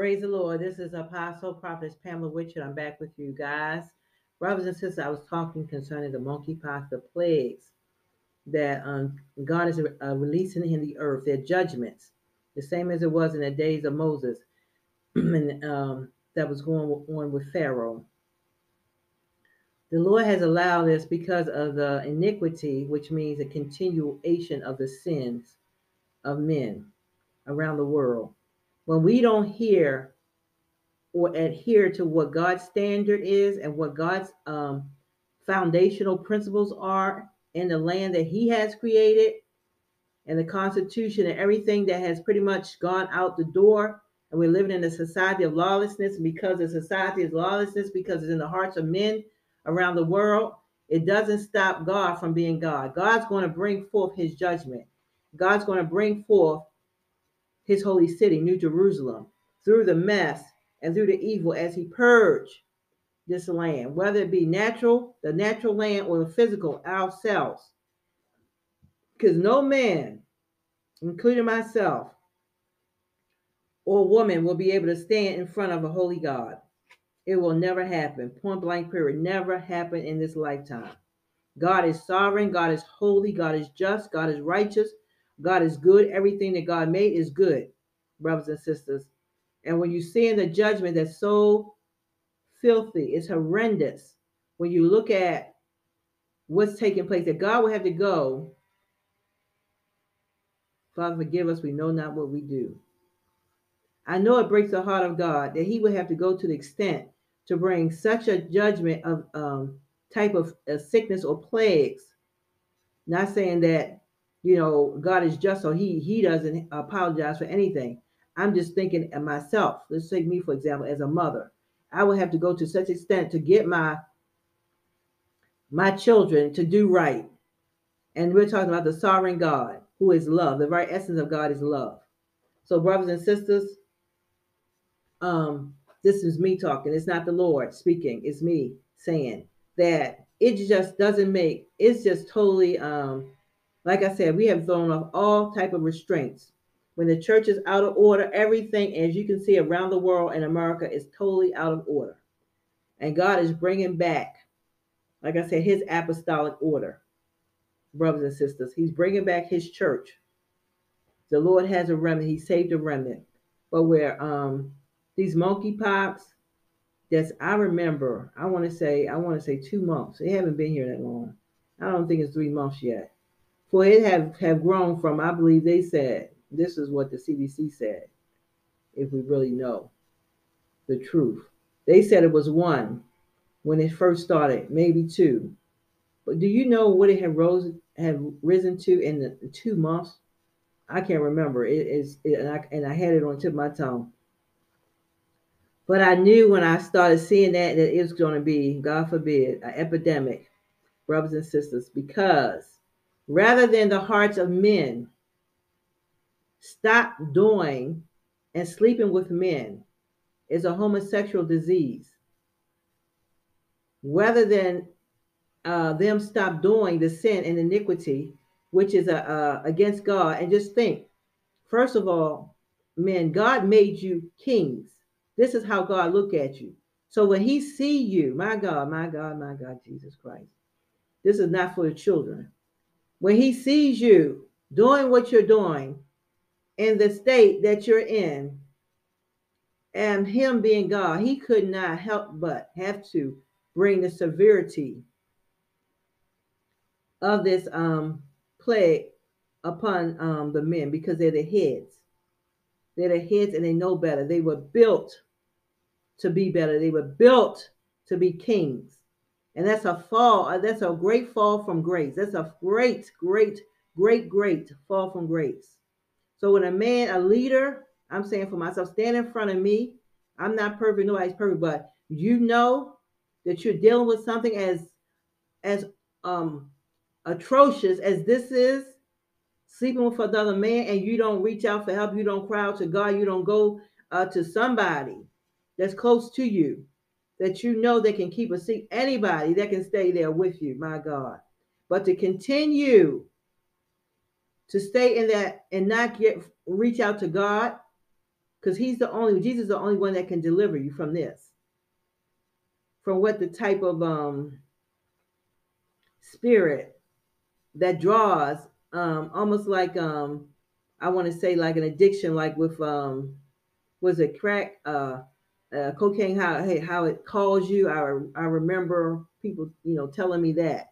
Praise the Lord. This is Apostle Prophetess Pamela Witcher. I'm back with you guys. Brothers and sisters, I was talking concerning the monkeypox, the plagues that um, God is uh, releasing in the earth, their judgments, the same as it was in the days of Moses, and um, that was going on with Pharaoh. The Lord has allowed this because of the iniquity, which means a continuation of the sins of men around the world. When we don't hear or adhere to what God's standard is and what God's um, foundational principles are in the land that He has created and the Constitution and everything that has pretty much gone out the door. And we're living in a society of lawlessness. And because the society is lawlessness, because it's in the hearts of men around the world, it doesn't stop God from being God. God's going to bring forth His judgment. God's going to bring forth His holy city, New Jerusalem, through the mess and through the evil as he purged this land, whether it be natural, the natural land, or the physical, ourselves. Because no man, including myself, or woman will be able to stand in front of a holy God. It will never happen. Point blank, period. Never happen in this lifetime. God is sovereign. God is holy. God is just. God is righteous. God is good. Everything that God made is good, brothers and sisters. And when you see in the judgment that's so filthy, it's horrendous. When you look at what's taking place, that God will have to go. Father, forgive us. We know not what we do. I know it breaks the heart of God that He would have to go to the extent to bring such a judgment of um, type of uh, sickness or plagues. Not saying that you know God is just, so He He doesn't apologize for anything. I'm just thinking of myself. Let's take me, for example, as a mother. I would have to go to such extent to get my my children to do right. And we're talking about the sovereign God who is love. The very essence of God is love. So, brothers and sisters, um, this is me talking. It's not the Lord speaking. It's me saying that it just doesn't make. It's just totally, um, like I said, we have thrown off all type of restraints when the church is out of order, everything, as you can see around the world in America, is totally out of order. And God is bringing back, like I said, his apostolic order, brothers and sisters. He's bringing back his church. The Lord has a remnant. He saved a remnant. But where um these monkeypox, that's I remember, I want to say, I want to say two months. They haven't been here that long. I don't think it's three months yet. For it have, have grown from, I believe they said, this is what the CDC said, if we really know the truth. They said it was one when it first started, maybe two. But do you know what it had rose had risen to in the two months? I can't remember. It is, and, I, and I had it on tip of my tongue. But I knew when I started seeing that that it was going to be, God forbid, an epidemic, brothers and sisters, because rather than the hearts of men stop doing and sleeping with men is a homosexual disease. Rather than uh, them stop doing the sin and iniquity, which is a, uh, against God, and just think, first of all, men, God made you kings. This is how God look at you. So when He see you, my God, my God, my God, Jesus Christ, this is not for the children. When He sees you doing what you're doing, in the state that you're in, and him being God, he could not help but have to bring the severity of this um, plague upon um, the men because they're the heads. They're the heads and they know better. They were built to be better. They were built to be kings. And that's a fall. Uh, that's a great fall from grace. That's a great, great, great, great fall from grace. So when a man, a leader, I'm saying for myself, stand in front of me. I'm not perfect, nobody's perfect, but you know that you're dealing with something as as um atrocious as this is, sleeping with another man, and you don't reach out for help, you don't cry out to God, you don't go uh, to somebody that's close to you that you know they can keep a seat, anybody that can stay there with you, my God. But to continue to stay in that and not get reach out to God because he's the only Jesus is the only one that can deliver you from this. From what the type of um spirit that draws um almost like um I want to say like an addiction like with um was it crack uh, uh cocaine how how it calls you I I remember people you know telling me that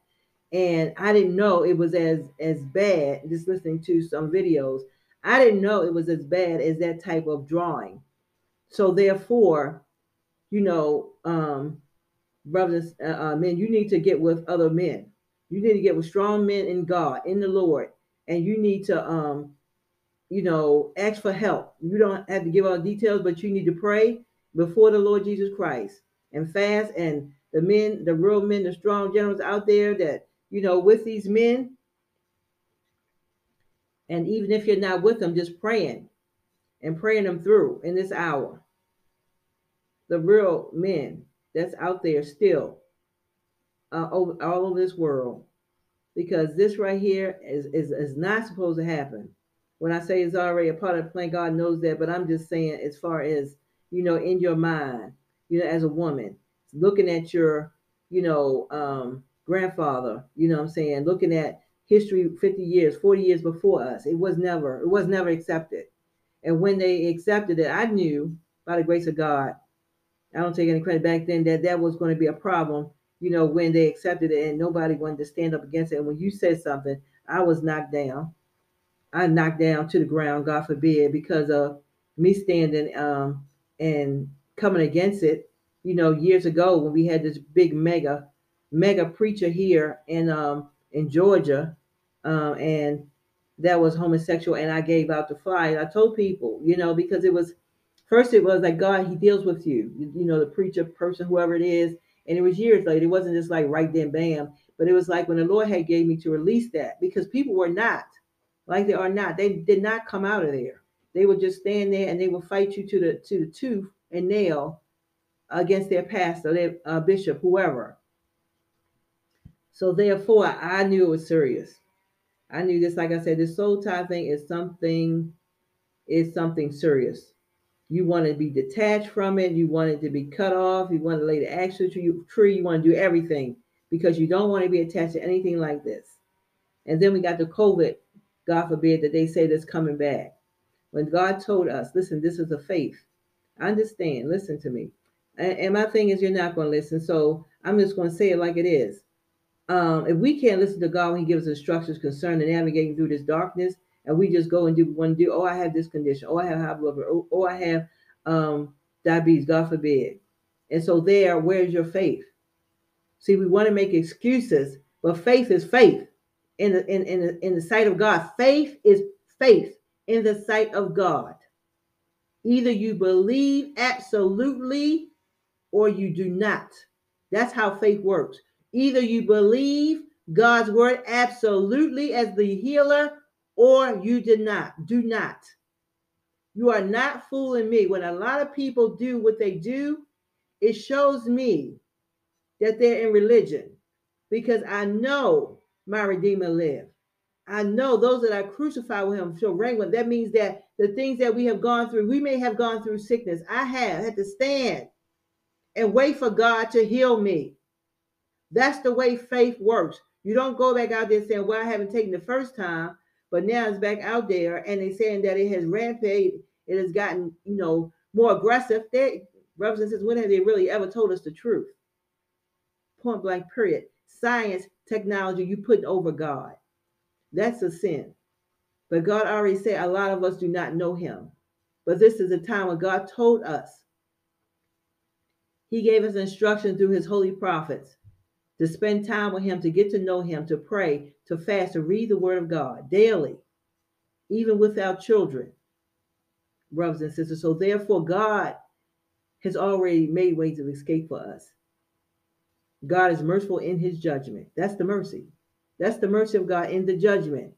and I didn't know it was as as bad just listening to some videos I didn't know it was as bad as that type of drawing. So therefore, you know, um, brothers, uh, uh, men, you need to get with other men. You need to get with strong men in God, in the Lord, and you need to, um, you know, ask for help. You don't have to give all details, but you need to pray before the Lord Jesus Christ and fast. And the men, the real men, the strong generals out there that you know, with these men, and even if you're not with them, just praying and praying them through in this hour. The real men that's out there still uh, all over this world. Because this right here is, is, is not supposed to happen. When I say it's already a part of the plan, God knows that. But I'm just saying, as far as, you know, in your mind, you know, as a woman, looking at your, you know, um, grandfather, you know I'm saying, looking at history 50 years 40 years before us it was never it was never accepted. And when they accepted it i knew by the grace of god i don't take any credit back then that that was going to be a problem you know when they accepted it and nobody wanted to stand up against it. And when you said something i was knocked down. I knocked down to the ground god forbid because of me standing um and coming against it you know years ago when we had this big mega mega preacher here in um in Georgia, um, and that was homosexual, and I gave out the flyer. I told people, you know, because it was first it was like God, He deals with you, you, you know, the preacher, person, whoever it is, and it was years later. It wasn't just like right then, bam, but it was like when the Lord had gave me to release that because people were not like they are not. They did not come out of there. They would just stand there and they would fight you to the to the tooth and nail against their pastor, their uh, bishop, whoever. So therefore, I knew it was serious. I knew this, like I said, this soul tie thing is something, is something serious. You want to be detached from it. You want it to be cut off. You want to lay the actual tree. You want to do everything because you don't want to be attached to anything like this. And then we got the COVID, God forbid, that they say that's coming back. When God told us, listen, this is a faith. I understand. Listen to me. And, my thing is, you're not going to listen. So I'm just going to say it like it is um, if we can't listen to God when He gives instructions concerning navigating through this darkness, and we just go and do one do, oh, I have this condition, oh, I have high blood pressure, oh, oh, I have um, diabetes, God forbid. And so there, where's your faith? See, we want to make excuses, but faith is faith in the in, in the in the sight of God. Faith is faith in the sight of God. Either you believe absolutely or you do not. That's how faith works. Either you believe God's word absolutely as the healer, or you did not. Do not. You are not fooling me. When a lot of people do what they do, it shows me that they're in religion because I know my Redeemer lived. I know those that are crucified with him shall reign with. That means that the things that we have gone through, we may have gone through sickness. I have had to stand and wait for God to heal me. That's the way faith works. You don't go back out there saying, Well, I haven't taken the first time, but now it's back out there and they're saying that it has rampaged, it has gotten, you know, more aggressive. They and sisters, when have they really ever told us the truth? Point blank, period. Science, technology, you put over God. That's a sin. But God already said a lot of us do not know him. But this is a time when God told us. He gave us instruction through his holy prophets to spend time with Him, to get to know Him, to pray, to fast, to read the Word of God daily, even with our children, brothers and sisters. So, therefore, God has already made ways of escape for us. God is merciful in His judgment. That's the mercy. That's the mercy of God in the judgment.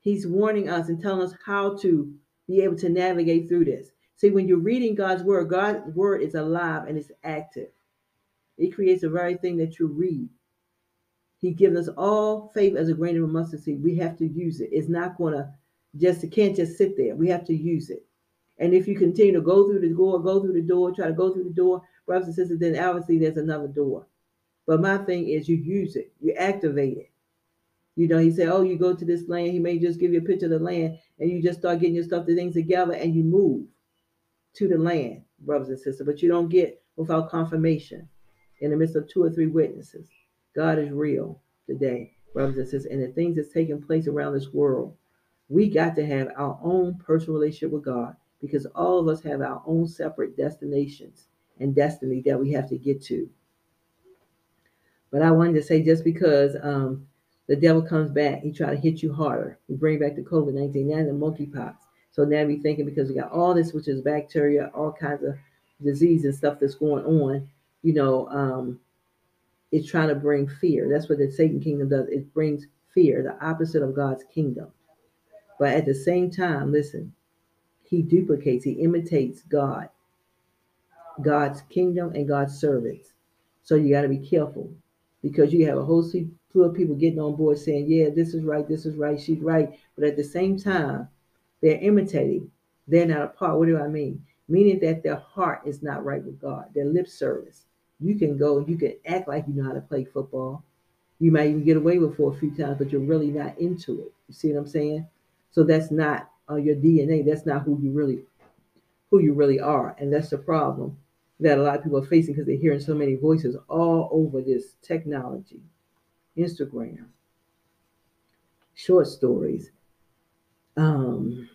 He's warning us and telling us how to be able to navigate through this. See, when you're reading God's word, God's word is alive and it's active. It creates the very thing that you read. He given us all faith as a grain of a mustard seed. We have to use it. It's not going to just, it can't just sit there. We have to use it. And if you continue to go through the door, go through the door, try to go through the door, brothers and sisters, then obviously there's another door. But my thing is you use it, you activate it. You know, he said, Oh, you go to this land, he may just give you a picture of the land, and you just start getting your stuff, the things together, and you move to the land, brothers and sisters. But you don't get without confirmation in the midst of two or three witnesses. God is real today, brothers and sisters, and the things that's taking place around this world. We got to have our own personal relationship with God because all of us have our own separate destinations and destiny that we have to get to. But I wanted to say just because um, the devil comes back, he try to hit you harder. We bring back the COVID 19 and the monkeypox. So now we thinking because we got all this, which is bacteria, all kinds of disease and stuff that's going on, you know, um, it's trying to bring fear. That's what the Satan kingdom does. It brings fear, the opposite of God's kingdom. But at the same time, listen, he duplicates, he imitates God, God's kingdom and God's servants. So you got to be careful because you have a whole slew people getting on board saying, yeah, this is right, this is right, she's right. But at the same time, they're imitating. They're not a part. What do I mean? Meaning that their heart is not right with God, their lip service. You can go, you can act like you know how to play football. You might even get away with for a few times, but you're really not into it. You see what I'm saying? So that's not uh, your DNA. That's not who you really who you really are, and that's the problem that a lot of people are facing because they're hearing so many voices all over this technology, Instagram, short stories, um,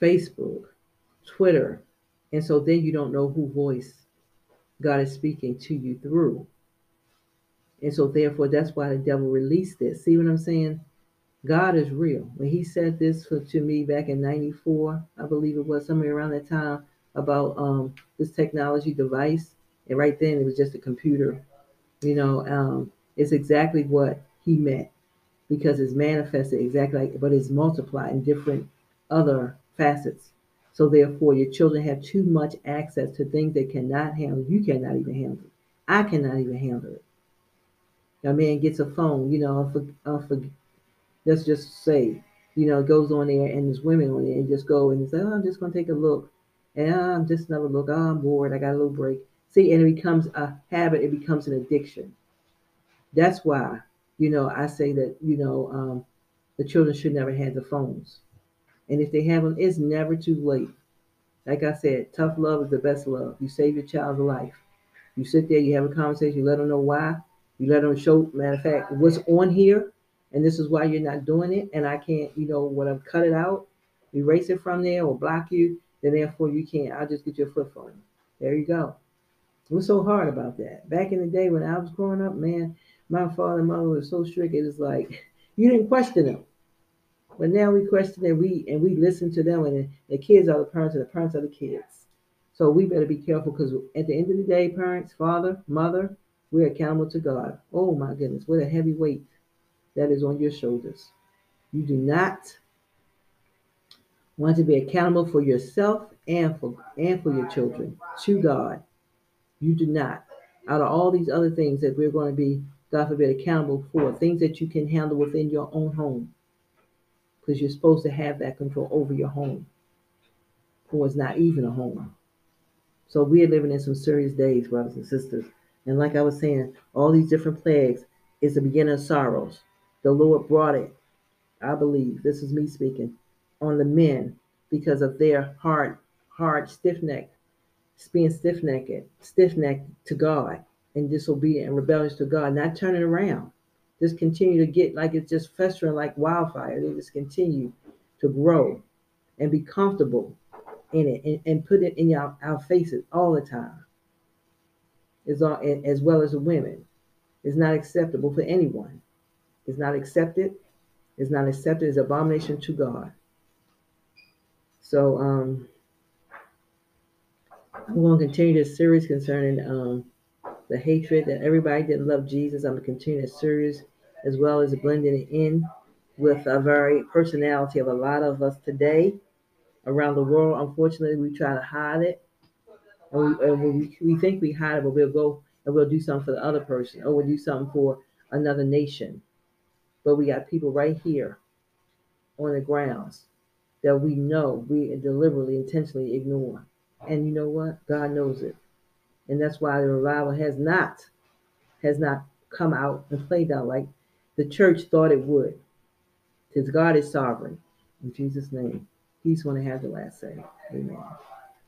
Facebook, Twitter, and so then you don't know who voice God is speaking to you through. And so therefore that's why the devil released this. See what I'm saying? God is real. When he said this for, to me back in 94, I believe it was somewhere around that time about um, this technology device, and right then it was just a computer, you know, um, it's exactly what he meant because it's manifested exactly like, but it's multiplied in different other facets. So therefore, your children have too much access to things they cannot handle. You cannot even handle it. I cannot even handle it. A man gets a phone, you know, for, uh, for let's just say, you know, goes on there and there's women on there and just go and say, oh, I'm just going to take a look. And oh, I'm just another look. Oh, I'm bored. I got a little break. See, and it becomes a habit. It becomes an addiction. That's why, you know, I say that, you know, um, the children should never have the phones. And if they have them, it's never too late. Like I said, tough love is the best love. You save your child's life. You sit there, you have a conversation, you let them know why. You let them show, matter of fact, what's on here and this is why you're not doing it, and I can't, you know, when I cut it out, erase it from there or block you, then therefore you can't. I'll just get your foot phone. There you go. What's so hard about that? Back in the day when I was growing up, man, my father and mother were so strict. It was like you didn't question them, but now we question them. We and we listen to them, and the kids are the parents, and the parents are the kids. So we better be careful because at the end of the day, parents, father, mother, we're accountable to God. Oh my goodness, what a heavy weight that is on your shoulders. You do not want to be accountable for yourself and for and for your children to God. You do not. Out of all these other things that we're going to be, God forbid, accountable for, things that you can handle within your own home. Because you're supposed to have that control over your home. Or it's not even a home. So we are living in some serious days, brothers and sisters. And like I was saying, all these different plagues is the beginning of sorrows. The Lord brought it, I believe, this is me speaking, on the men because of their hard, hard, stiff necked, being stiff necked, stiff necked to God and disobedient and rebellious to God, not turning around. Just continue to get like it's just festering like wildfire. They just continue to grow and be comfortable in it and, and put it in our, our faces all the time. As, all, as well as the women. It's not acceptable for anyone It's not accepted, It's not accepted, is abomination to God. So um, I'm going to continue this series concerning um, the hatred that everybody didn't love Jesus. I'm continue this series as well as blending it in with a very personality of a lot of us today around the world. Unfortunately, we try to hide it. And we, and we, we think we hide it, but we'll go and we'll do something for the other person or we'll do something for another nation. But we got people right here on the grounds that we know we deliberately, intentionally ignore. And you know what? God knows it. And that's why the revival has not has not come out and played out like the church thought it would. Because God is sovereign. In Jesus' name, He's going to have the last say. Amen.